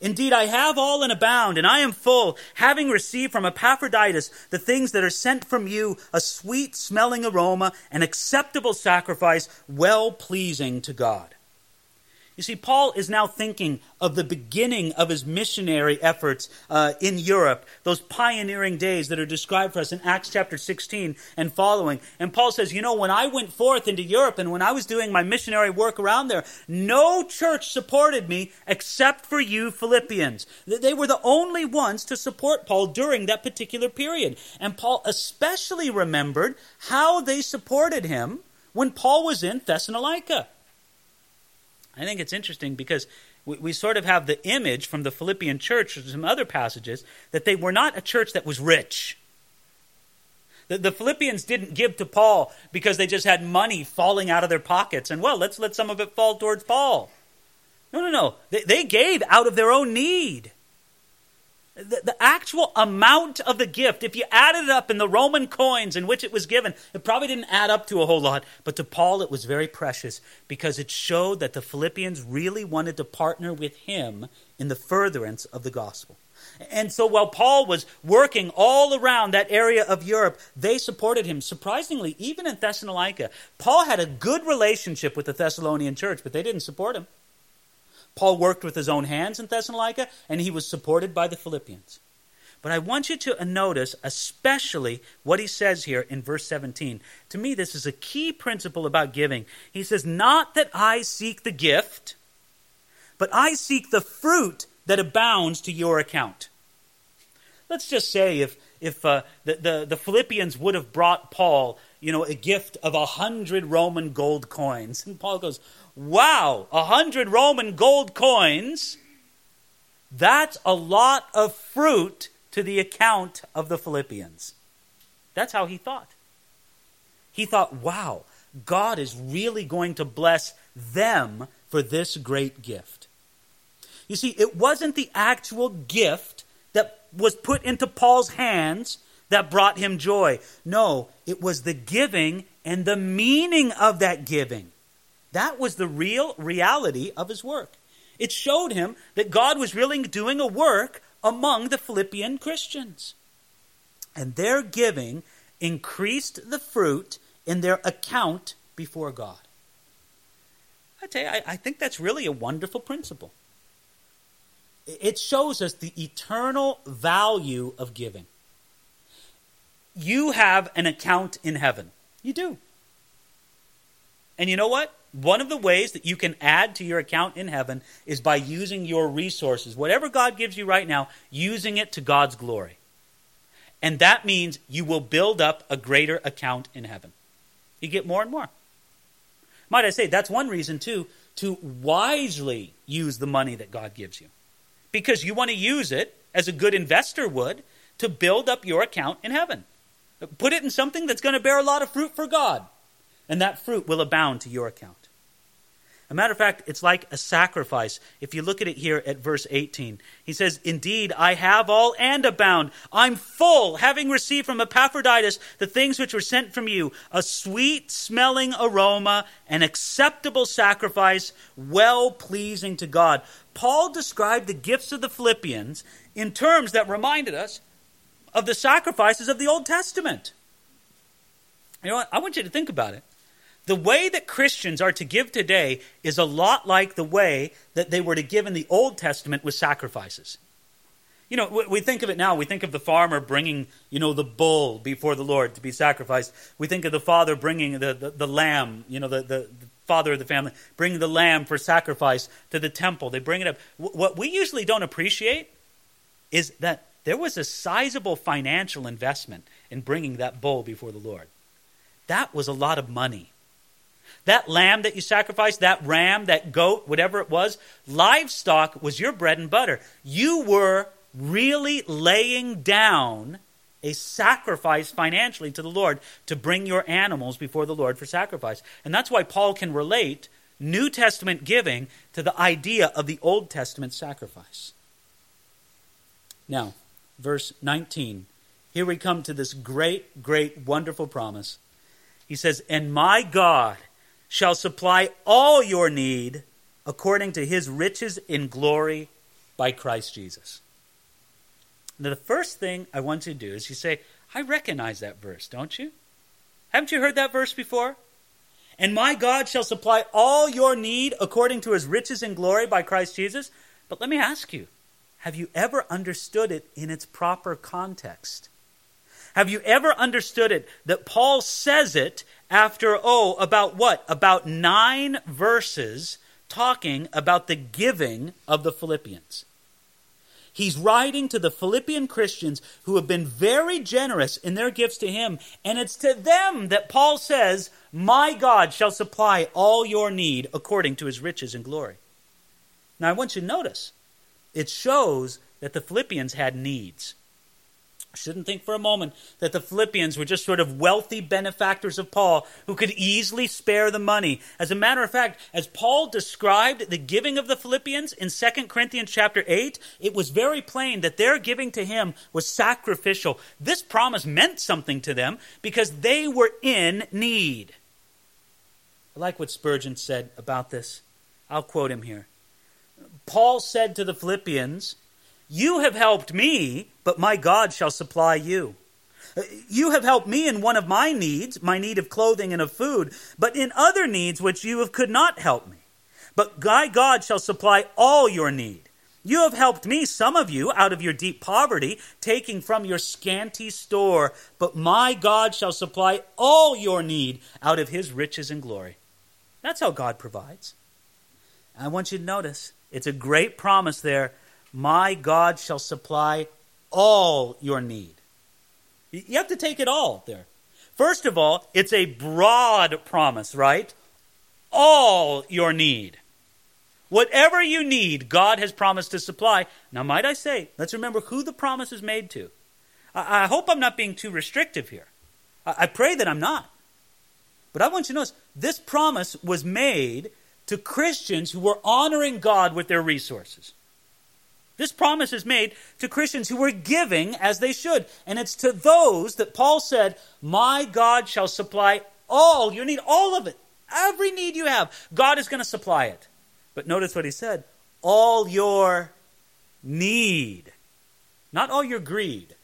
Speaker 1: Indeed, I have all and abound, and I am full, having received from Epaphroditus the things that are sent from you, a sweet smelling aroma, an acceptable sacrifice, well pleasing to God. You see, Paul is now thinking of the beginning of his missionary efforts uh, in Europe, those pioneering days that are described for us in Acts chapter 16 and following. And Paul says, You know, when I went forth into Europe and when I was doing my missionary work around there, no church supported me except for you Philippians. They were the only ones to support Paul during that particular period. And Paul especially remembered how they supported him when Paul was in Thessalonica. I think it's interesting because we, we, sort of have the image from the Philippian church or some other passages that they were not a church that was rich. The, the Philippians didn't give to Paul because they just had money falling out of their pockets and, well, let's let some of it fall towards Paul. No, no, no. They, they gave out of their own need. The, the, actual amount of the gift, if you added it up in the Roman coins in which it was given, it probably didn't add up to a whole lot. But to Paul, it was very precious because it showed that the Philippians really wanted to partner with him in the furtherance of the gospel. And so while Paul was working all around that area of Europe, they supported him. Surprisingly, even in Thessalonica, Paul had a good relationship with the Thessalonian church, but they didn't support him. Paul worked with his own hands in Thessalonica, and he was supported by the Philippians. But I want you to notice, especially what he says here in verse 17. To me, this is a key principle about giving. He says, Not that I seek the gift, but I seek the fruit that abounds to your account. Let's just say if, if uh, the, the, the Philippians would have brought Paul, you know, a gift of a hundred Roman gold coins. And Paul goes, Wow, a hundred Roman gold coins. That's a lot of fruit to the account of the Philippians. That's how he thought. He thought, wow, God is really going to bless them for this great gift. You see, it wasn't the actual gift that was put into Paul's hands that brought him joy. No, it was the giving and the meaning of that giving. That was the real reality of his work. It showed him that God was really doing a work among the Philippian Christians. And their giving increased the fruit in their account before God. I tell you, I, I think that's really a wonderful principle. It shows us the eternal value of giving. You have an account in heaven. You do. And you know what? One of the ways that you can add to your account in heaven is by using your resources, whatever God gives you right now, using it to God's glory. And that means you will build up a greater account in heaven. You get more and more. Might I say, that's one reason, too, to wisely use the money that God gives you. Because you want to use it, as a good investor would, to build up your account in heaven. Put it in something that's going to bear a lot of fruit for God, and that fruit will abound to your account. A matter of fact, it's like a sacrifice. If you look at it here at verse 18, he says, Indeed, I have all and abound. I'm full, having received from Epaphroditus the things which were sent from you a sweet smelling aroma, an acceptable sacrifice, well pleasing to God. Paul described the gifts of the Philippians in terms that reminded us of the sacrifices of the Old Testament. You know what? I want you to think about it. The way that Christians are to give today is a lot like the way that they were to give in the Old Testament with sacrifices. You know, we think of it now. We think of the farmer bringing, you know, the bull before the Lord to be sacrificed. We think of the father bringing the, the, the lamb, you know, the, the, the, father of the family, bringing the lamb for sacrifice to the temple. They bring it up. What we usually don't appreciate is that there was a sizable financial investment in bringing that bull before the Lord. That was a lot of money. That lamb that you sacrificed, that ram, that goat, whatever it was, livestock was your bread and butter. You were really laying down a sacrifice financially to the Lord to bring your animals before the Lord for sacrifice. And that's why Paul can relate New Testament giving to the idea of the Old Testament sacrifice. Now, verse 19. Here we come to this great, great, wonderful promise. He says, And my God shall supply all your need according to his riches in glory by Christ Jesus. Now, the first thing I want you to do is you say, I recognize that verse, don't you? Haven't you heard that verse before? And my God shall supply all your need according to his riches in glory by Christ Jesus. But let me ask you, have you ever understood it in its proper context? Have you ever understood it that Paul says it after, oh, about what? About nine verses talking about the giving of the Philippians. He's writing to the Philippian Christians who have been very generous in their gifts to him, and it's to them that Paul says, My God shall supply all your need according to his riches and glory. Now, I want you to notice it shows that the Philippians had needs. Shouldn't think for a moment that the Philippians were just sort of wealthy benefactors of Paul who could easily spare the money. As a matter of fact, as Paul described the giving of the Philippians in 2 Corinthians chapter 8, it was very plain that their giving to him was sacrificial. This promise meant something to them because they were in need. I like what Spurgeon said about this. I'll quote him here. Paul said to the Philippians, You have helped me, but my God shall supply you. Uh, you have helped me in one of my needs, my need of clothing and of food, but in other needs which you have could not help me. But my God shall supply all your need. You have helped me, some of you, out of your deep poverty, taking from your scanty store, but my God shall supply all your need out of his riches and glory. That's how God provides. I want you to notice it's a great promise there. My God shall supply all your need. You have to take it all there. First of all, it's a broad promise, right? All your need. Whatever you need, God has promised to supply. Now, might I say, let's remember who the promise is made to. I, hope I'm not being too restrictive here. I pray that I'm not. But I want you to notice this promise was made to Christians who were honoring God with their resources. This promise is made to Christians who were giving as they should. And it's to those that Paul said, My God shall supply all your need, all of it, every need you have, God is going to supply it. But notice what he said all your need, not all your greed.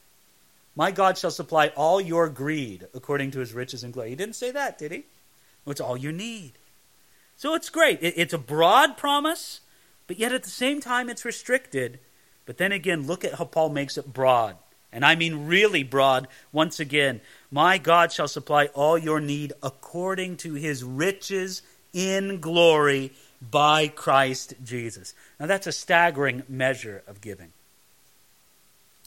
Speaker 1: My God shall supply all your greed according to his riches and glory. He didn't say that, did he? It's all you need. So it's great. It's a broad promise, but yet at the same time it's restricted. But then again, look at how Paul makes it broad. And I mean really broad. Once again, my God shall supply all your need according to his riches in glory by Christ Jesus. Now that's a staggering measure of giving.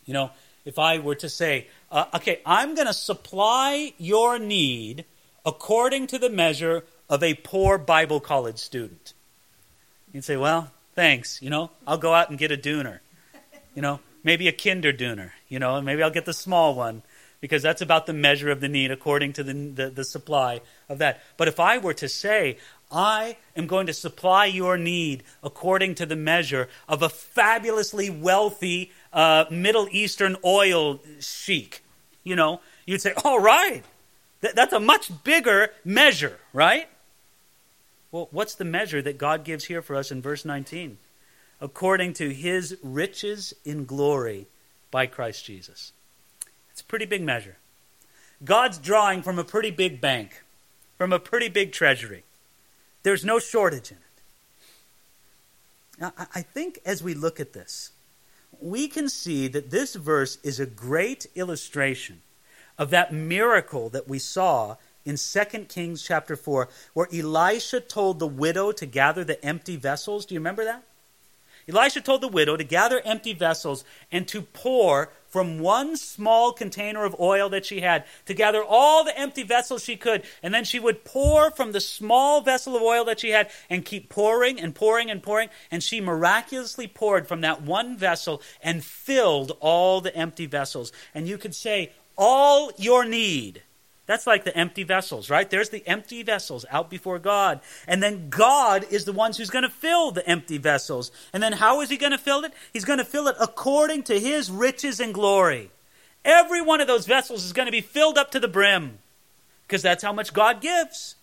Speaker 1: You know, if I were to say, uh, okay, I'm going to supply your need according to the measure of a poor Bible college student. You'd say, well, thanks, you know, I'll go out and get a döner. You know, maybe a kinder döner, you know, and maybe I'll get the small one because that's about the measure of the need according to the, the, the, supply of that. But if I were to say, I am going to supply your need according to the measure of a fabulously wealthy uh, Middle Eastern oil sheik, you know, you'd say, all right, th- that's a much bigger measure, right? Well, what's the measure that God gives here for us in verse 19? According to his riches in glory by Christ Jesus. It's a pretty big measure. God's drawing from a pretty big bank, from a pretty big treasury. There's no shortage in it. Now, I think as we look at this, we can see that this verse is a great illustration of that miracle that we saw in 2 Kings chapter 4, where Elisha told the widow to gather the empty vessels. Do you remember that? Elisha told the widow to gather empty vessels and to pour from one small container of oil that she had, to gather all the empty vessels she could. And then she would pour from the small vessel of oil that she had and keep pouring and pouring and pouring. And she miraculously poured from that one vessel and filled all the empty vessels. And you could say, all your need that's like the empty vessels, right? There's the empty vessels out before God. And then God is the ones who's going to fill the empty vessels. And then how is he going to fill it? He's going to fill it according to his riches and glory. Every one of those vessels is going to be filled up to the brim because that's how much God gives.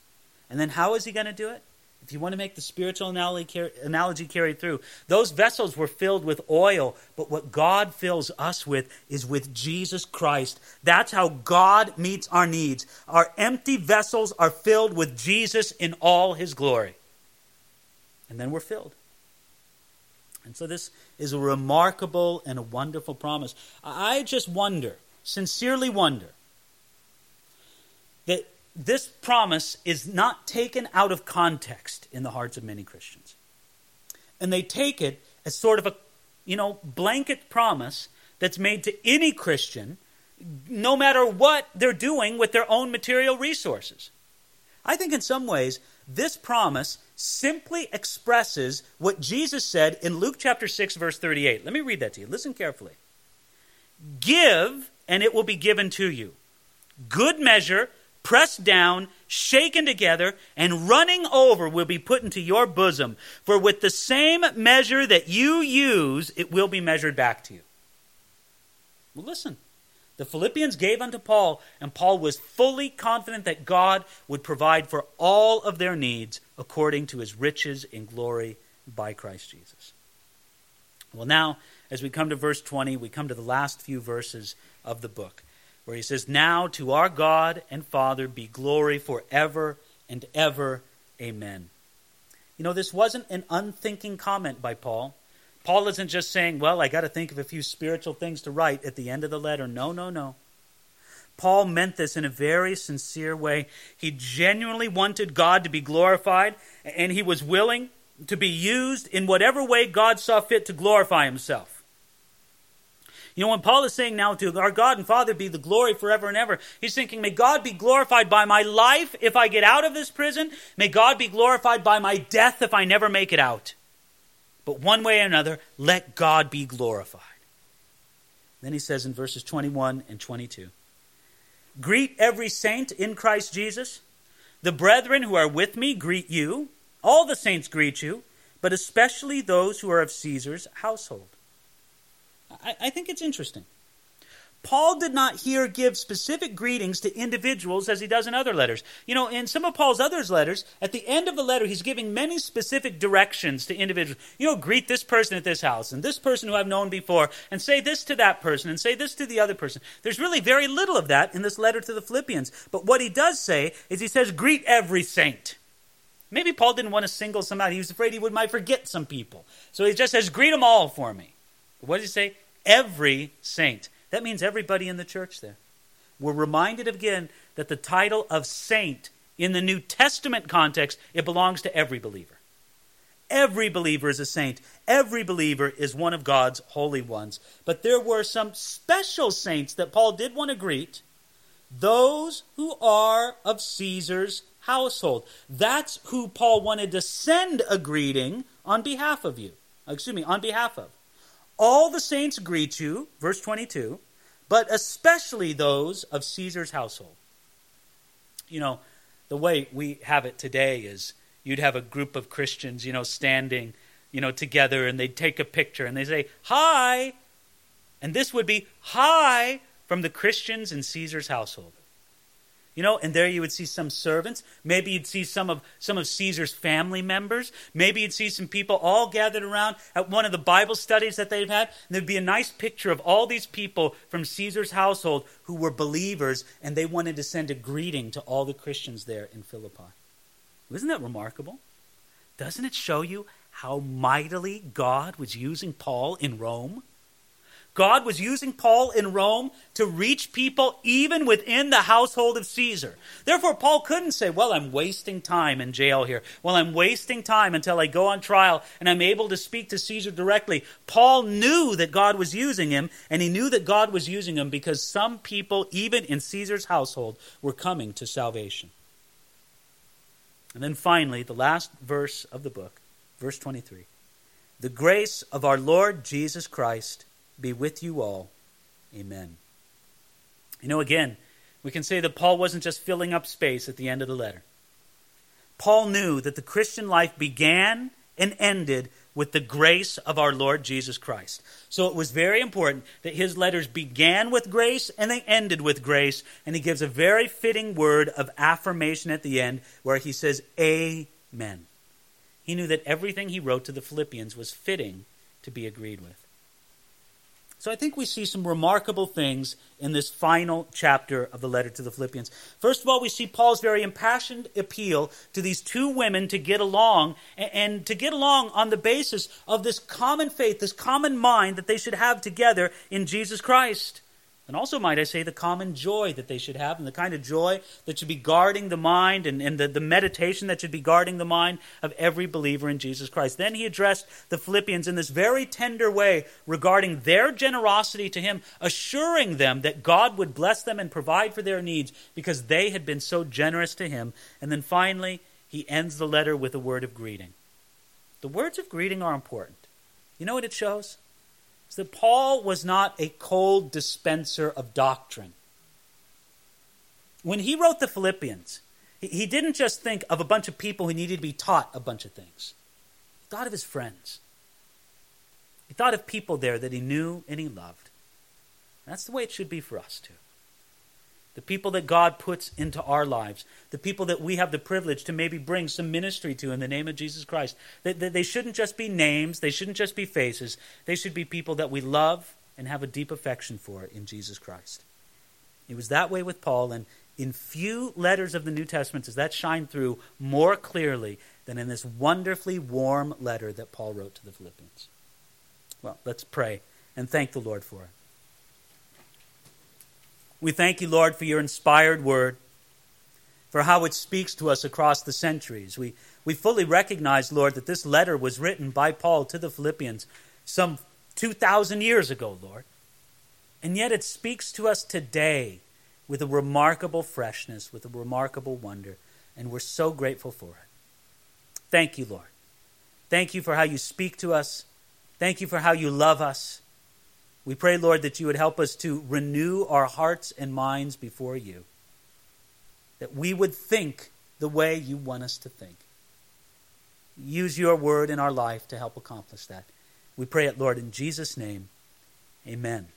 Speaker 1: And then how is he going to do it? If you want to make the spiritual analogy carry through, those vessels were filled with oil, but what God fills us with is with Jesus Christ. That's how God meets our needs. Our empty vessels are filled with Jesus in all his glory. And then we're filled. And so this is a remarkable and a wonderful promise. I just wonder, sincerely wonder, this promise is not taken out of context in the hearts of many Christians. And they take it as sort of a, you know, blanket promise that's made to any Christian, no matter what they're doing with their own material resources. I think in some ways, this promise simply expresses what Jesus said in Luke chapter 6, verse 38. Let me read that to you. Listen carefully. Give, and it will be given to you. Good measure, pressed down, shaken together, and running over will be put into your bosom. For with the same measure that you use, it will be measured back to you. Well, listen. The Philippians gave unto Paul, and Paul was fully confident that God would provide for all of their needs according to his riches in glory by Christ Jesus. Well, now, as we come to verse 20, we come to the last few verses of the book where he says, Now to our God and Father be glory forever and ever. Amen. You know, this wasn't an unthinking comment by Paul. Paul isn't just saying, Well, I got to think of a few spiritual things to write at the end of the letter. No, no, no. Paul meant this in a very sincere way. He genuinely wanted God to be glorified, and he was willing to be used in whatever way God saw fit to glorify himself. You know, when Paul is saying now to our God and Father be the glory forever and ever, he's thinking, may God be glorified by my life if I get out of this prison. May God be glorified by my death if I never make it out. But one way or another, let God be glorified. Then he says in verses 21 and 22 Greet every saint in Christ Jesus. The brethren who are with me greet you. All the saints greet you, but especially those who are of Caesar's household. I, I think it's interesting. Paul did not here give specific greetings to individuals as he does in other letters. You know, in some of Paul's other letters, at the end of the letter, he's giving many specific directions to individuals. You know, greet this person at this house and this person who I've known before, and say this to that person and say this to the other person. There's really very little of that in this letter to the Philippians. But what he does say is he says, greet every saint. Maybe Paul didn't want to single some out. He was afraid he would might forget some people. So he just says, greet them all for me. What does he say? Every saint. That means everybody in the church there. We're reminded again that the title of saint in the New Testament context, it belongs to every believer. Every believer is a saint. Every believer is one of God's holy ones. But there were some special saints that Paul did want to greet those who are of Caesar's household. That's who Paul wanted to send a greeting on behalf of you. Excuse me, on behalf of. All the saints greet you, verse 22, but especially those of Caesar's household. You know, the way we have it today is you'd have a group of Christians, you know, standing, you know, together and they'd take a picture and they say, Hi! And this would be, Hi! from the Christians in Caesar's household. You know, and there you would see some servants. Maybe you'd see some of some of Caesar's family members. Maybe you'd see some people all gathered around at one of the Bible studies that they've had. And there'd be a nice picture of all these people from Caesar's household who were believers, and they wanted to send a greeting to all the Christians there in Philippi. Isn't that remarkable? Doesn't it show you how mightily God was using Paul in Rome? God was using Paul in Rome to reach people even within the household of Caesar. Therefore, Paul couldn't say, Well, I'm wasting time in jail here. Well, I'm wasting time until I go on trial and I'm able to speak to Caesar directly. Paul knew that God was using him, and he knew that God was using him because some people, even in Caesar's household, were coming to salvation. And then finally, the last verse of the book, verse 23. The grace of our Lord Jesus Christ be with you all. Amen. You know, again, we can say that Paul wasn't just filling up space at the end of the letter. Paul knew that the Christian life began and ended with the grace of our Lord Jesus Christ. So it was very important that his letters began with grace and they ended with grace. And he gives a very fitting word of affirmation at the end where he says, Amen. He knew that everything he wrote to the Philippians was fitting to be agreed with. So I think we see some remarkable things in this final chapter of the letter to the Philippians. First of all, we see Paul's very impassioned appeal to these two women to get along and to get along on the basis of this common faith, this common mind that they should have together in Jesus Christ. And also, might I say, the common joy that they should have, and the kind of joy that should be guarding the mind, and, and the, the meditation that should be guarding the mind of every believer in Jesus Christ. Then he addressed the Philippians in this very tender way regarding their generosity to him, assuring them that God would bless them and provide for their needs because they had been so generous to him. And then finally, he ends the letter with a word of greeting. The words of greeting are important. You know what it shows? That Paul was not a cold dispenser of doctrine. When he wrote the Philippians, he didn't just think of a bunch of people who needed to be taught a bunch of things. He thought of his friends. He thought of people there that he knew and he loved. That's the way it should be for us, too the people that God puts into our lives, the people that we have the privilege to maybe bring some ministry to in the name of Jesus Christ. That, they shouldn't just be names, they shouldn't just be faces, they should be people that we love and have a deep affection for in Jesus Christ. It was that way with Paul, and in few letters of the New Testament does that shine through more clearly than in this wonderfully warm letter that Paul wrote to the Philippians. Well, let's pray and thank the Lord for it. We thank you, Lord, for your inspired word, for how it speaks to us across the centuries. We, we fully recognize, Lord, that this letter was written by Paul to the Philippians some 2,000 years ago, Lord. And yet it speaks to us today with a remarkable freshness, with a remarkable wonder, and we're so grateful for it. Thank you, Lord. Thank you for how you speak to us. Thank you for how you love us. We pray, Lord, that you would help us to renew our hearts and minds before you, that we would think the way you want us to think. Use your word in our life to help accomplish that. We pray it, Lord, in Jesus' name. Amen.